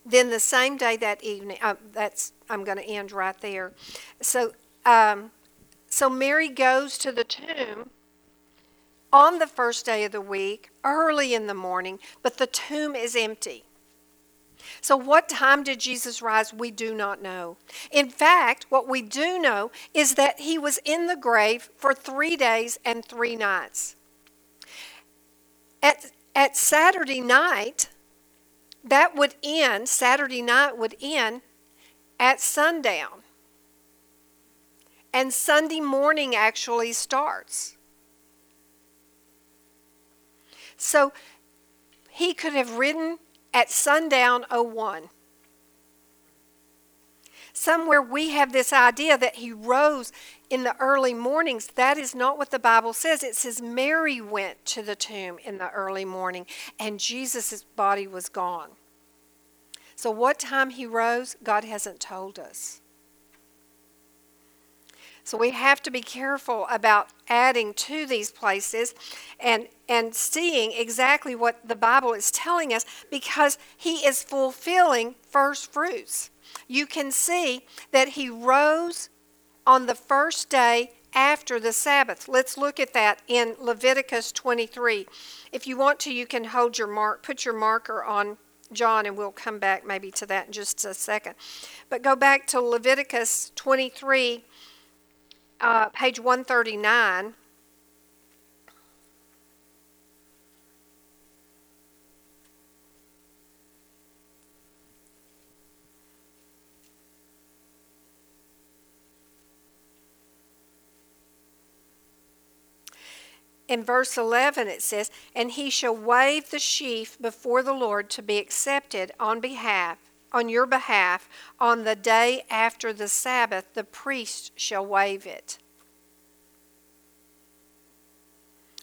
Then the same day that evening, uh, that's I'm going to end right there. So, um, so Mary goes to the tomb on the first day of the week, early in the morning, but the tomb is empty. So, what time did Jesus rise? We do not know. In fact, what we do know is that he was in the grave for three days and three nights. At, at Saturday night, that would end, Saturday night would end at sundown. And Sunday morning actually starts. So he could have ridden at sundown 01. Somewhere we have this idea that he rose in the early mornings. That is not what the Bible says. It says Mary went to the tomb in the early morning and Jesus' body was gone. So, what time he rose, God hasn't told us. So we have to be careful about adding to these places and, and seeing exactly what the Bible is telling us because he is fulfilling first fruits. You can see that he rose on the first day after the Sabbath. Let's look at that in Leviticus 23. If you want to, you can hold your mark, put your marker on John, and we'll come back maybe to that in just a second. But go back to Leviticus 23 uh, page 139. In verse 11, it says, And he shall wave the sheaf before the Lord to be accepted on behalf on your behalf on the day after the Sabbath, the priest shall wave it.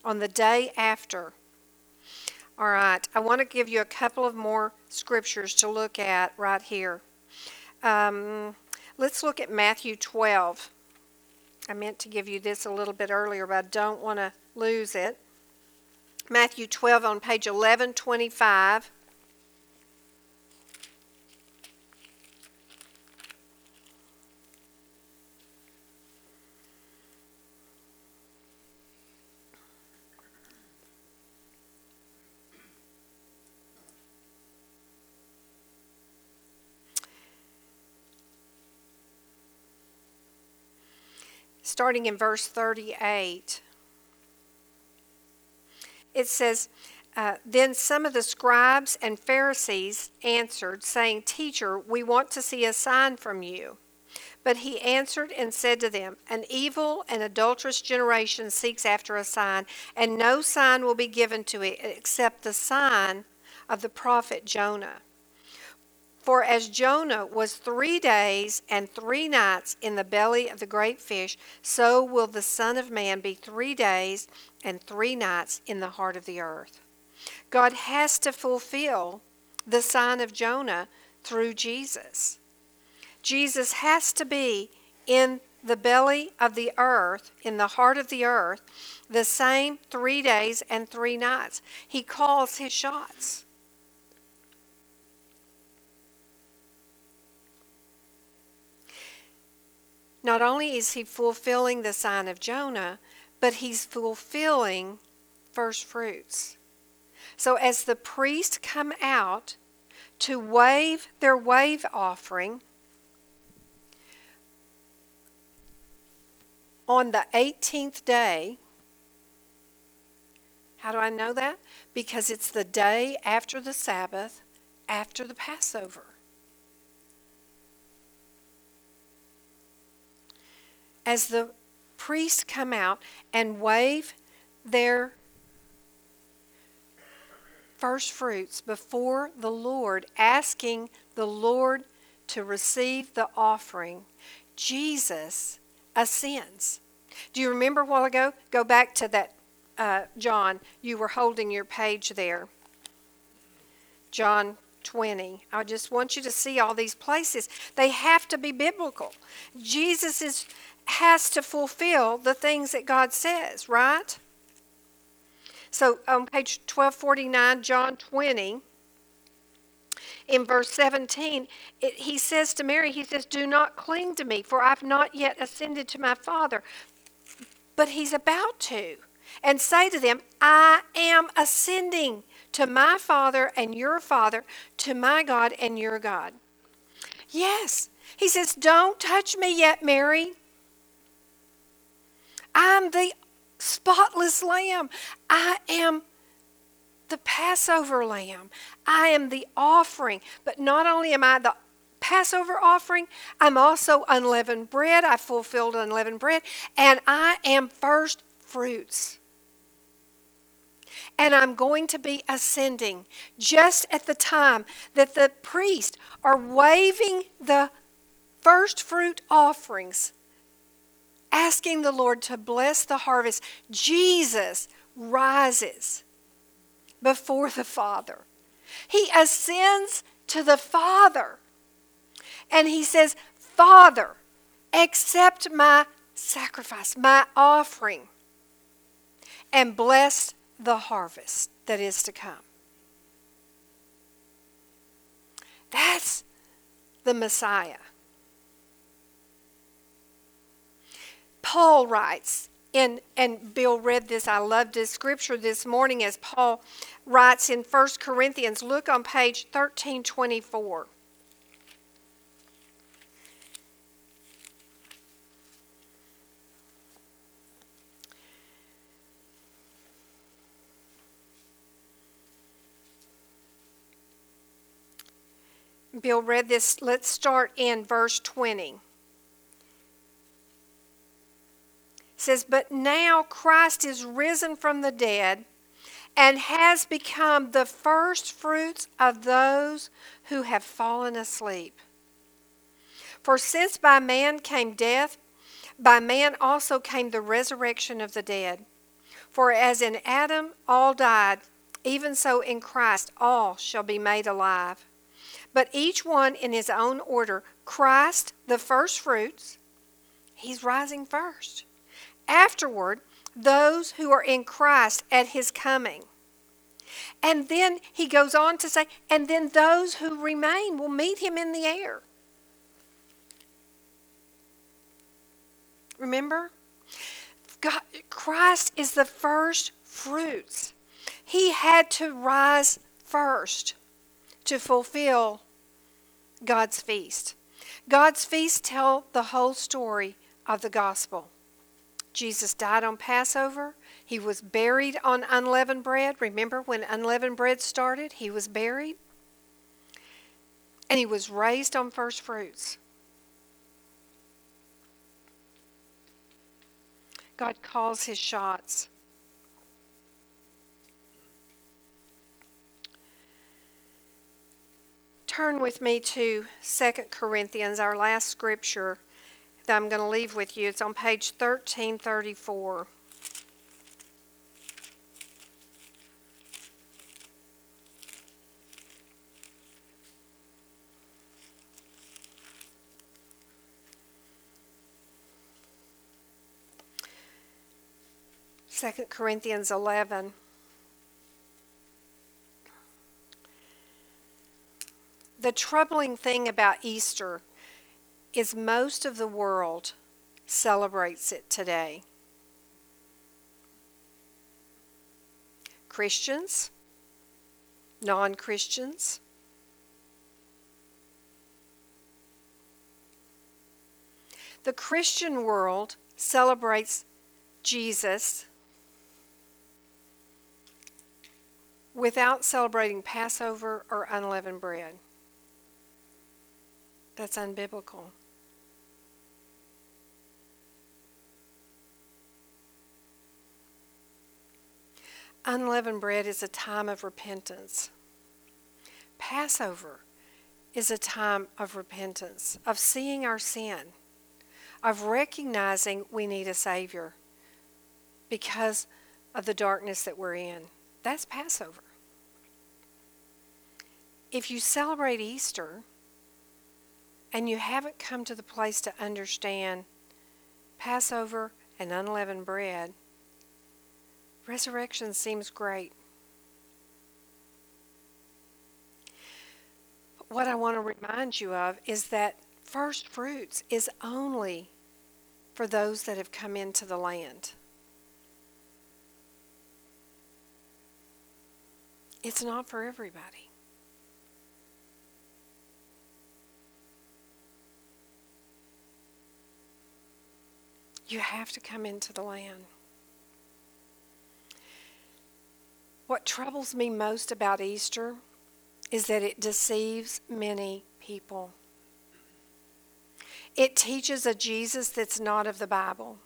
On the day after. All right, I want to give you a couple of more scriptures to look at right here. Um, let's look at Matthew 12. I meant to give you this a little bit earlier, but I don't want to lose it. Matthew 12 on page 1125. Starting in verse 38. It says, uh, Then some of the scribes and Pharisees answered, saying, Teacher, we want to see a sign from you. But he answered and said to them, An evil and adulterous generation seeks after a sign, and no sign will be given to it except the sign of the prophet Jonah. For as Jonah was three days and three nights in the belly of the great fish, so will the Son of Man be three days and three nights in the heart of the earth. God has to fulfill the sign of Jonah through Jesus. Jesus has to be in the belly of the earth, in the heart of the earth, the same three days and three nights. He calls his shots. Not only is he fulfilling the sign of Jonah, but he's fulfilling first fruits. So as the priests come out to wave their wave offering on the 18th day, how do I know that? Because it's the day after the Sabbath, after the Passover. As the priests come out and wave their first fruits before the Lord, asking the Lord to receive the offering, Jesus ascends. Do you remember a while ago? Go back to that, uh, John. You were holding your page there. John 20. I just want you to see all these places. They have to be biblical. Jesus is, has to fulfill the things that God says, right? So on page 1249, John 20, in verse 17, it, he says to Mary, he says, Do not cling to me, for I've not yet ascended to my Father. But he's about to. And say to them, I am ascending to my Father and your Father, to my God and your God. Yes. He says, Don't touch me yet, Mary. I'm the spotless lamb. I am the Passover lamb. I am the offering. But not only am I the Passover offering, I'm also unleavened bread. I fulfilled unleavened bread. And I am first fruits. And I'm going to be ascending just at the time that the priests are waving the first fruit offerings, asking the Lord to bless the harvest. Jesus rises before the Father. He ascends to the Father. And he says, Father, accept my sacrifice, my offering, and bless the harvest that is to come. That's the Messiah. Paul writes, in, and Bill read this, I loved this scripture this morning as Paul writes in 1 Corinthians. Look on page 1324. Bill read this. Let's start in verse 20. It says, But now Christ is risen from the dead and has become the first fruits of those who have fallen asleep. For since by man came death, by man also came the resurrection of the dead. For as in Adam all died, even so in Christ all shall be made alive but each one in his own order. Christ, the first fruits, he's rising first. Afterward, those who are in Christ at his coming. And then he goes on to say, and then those who remain will meet him in the air. Remember? God, Christ is the first fruits. He had to rise first to fulfill God's feast. God's feast tell the whole story of the gospel. Jesus died on Passover. He was buried on unleavened bread. Remember when unleavened bread started? He was buried. And he was raised on first fruits. God calls his shots. turn with me to 2 Corinthians, our last scripture that I'm going to leave with you. It's on page 1334. Second Corinthians 11. The troubling thing about Easter is most of the world celebrates it today. Christians, non Christians, the Christian world celebrates Jesus without celebrating Passover or unleavened bread. That's unbiblical. Unleavened bread is a time of repentance. Passover is a time of repentance, of seeing our sin, of recognizing we need a Savior because of the darkness that we're in. That's Passover. If you celebrate Easter and you haven't come to the place to understand Passover and unleavened bread, resurrection seems great. What I want to remind you of is that first fruits is only for those that have come into the land. It's not for everybody. You have to come into the land. What troubles me most about Easter is that it deceives many people. It teaches a Jesus that's not of the Bible.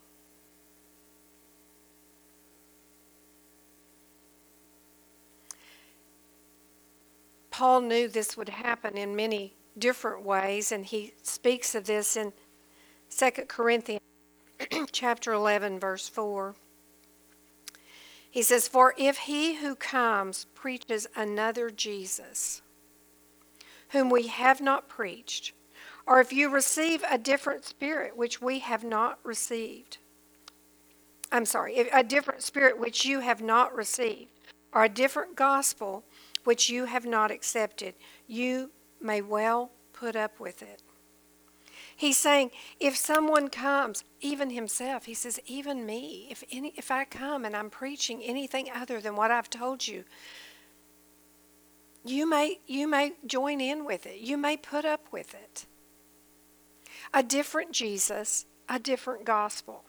Paul knew this would happen in many different ways, and he speaks of this in 2 Corinthians chapter 11, verse 4. He says, For if he who comes preaches another Jesus, whom we have not preached, or if you receive a different spirit which we have not received, I'm sorry, a different spirit which you have not received, or a different gospel which you have not accepted, you may well put up with it. He's saying, if someone comes, even himself, he says, even me, if any, if I come and I'm preaching anything other than what I've told you, you may you may join in with it. You may put up with it. A different Jesus, a different gospel.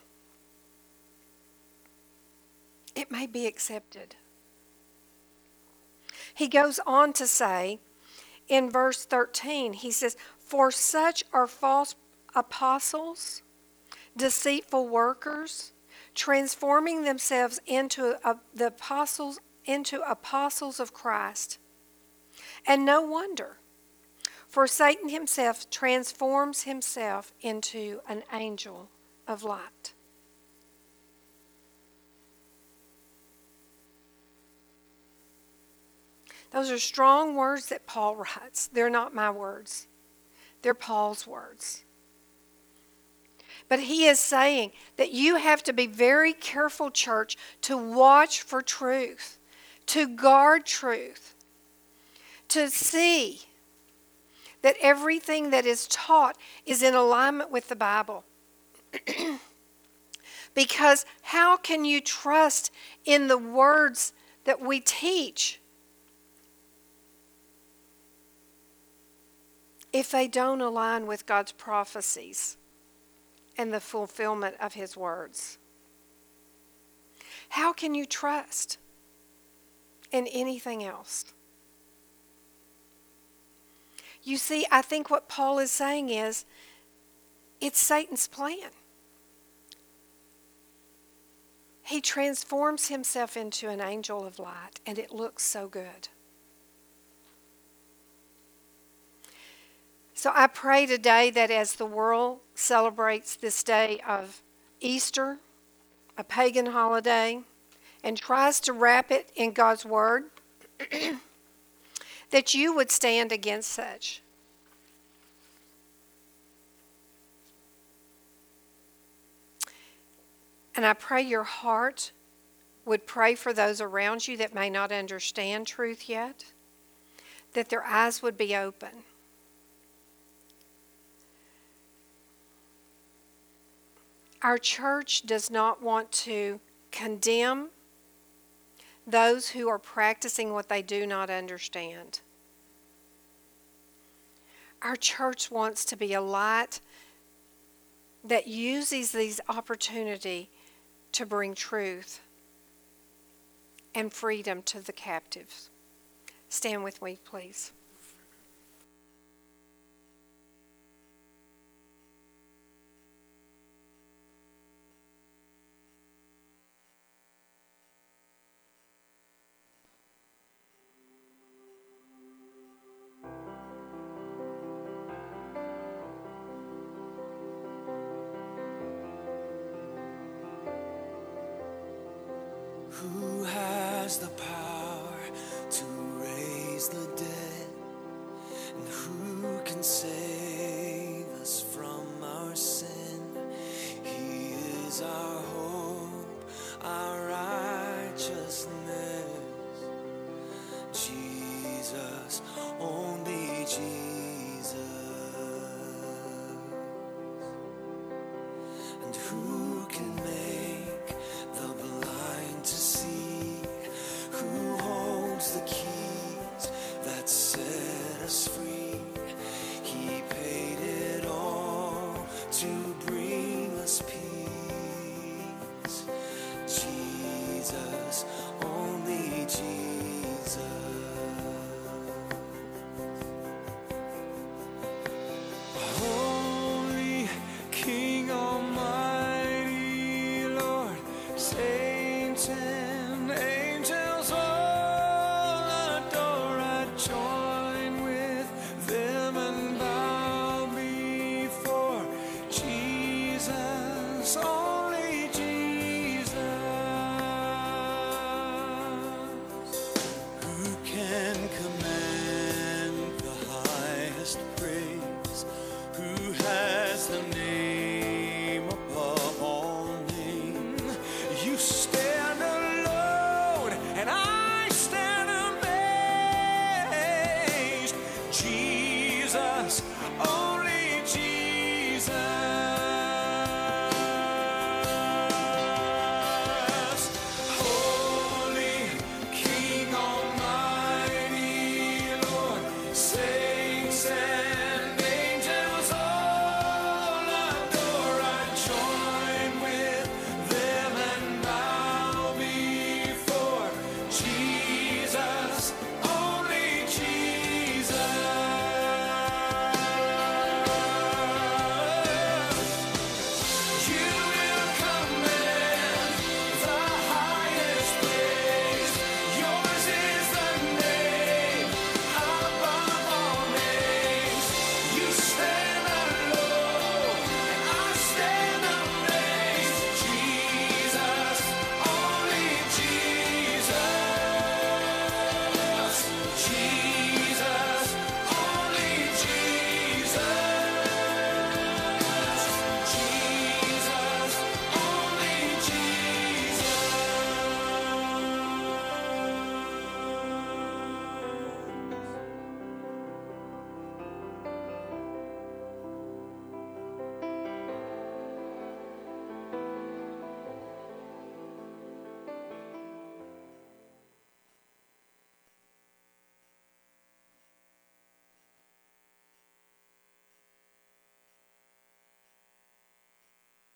It may be accepted. He goes on to say in verse 13, he says, For such are false apostles, deceitful workers, transforming themselves into the apostles into apostles of Christ. And no wonder, for Satan himself transforms himself into an angel of light. Those are strong words that Paul writes. They're not my words, they're Paul's words. But he is saying that you have to be very careful, church, to watch for truth, to guard truth, to see that everything that is taught is in alignment with the Bible. because how can you trust in the words that we teach if they don't align with God's prophecies and the fulfillment of His words? How can you trust in anything else? You see, I think what Paul is saying is it's Satan's plan. He transforms himself into an angel of light, and it looks so good. So I pray today that as the world celebrates this day of Easter, a pagan holiday, and tries to wrap it in God's Word, that you would stand against such. And I pray your heart would pray for those around you that may not understand truth yet, that their eyes would be open. Our church does not want to condemn those who are practicing what they do not understand. Our church wants to be a light that uses these opportunity to bring truth and freedom to the captives. Stand with me, please. To bring us peace.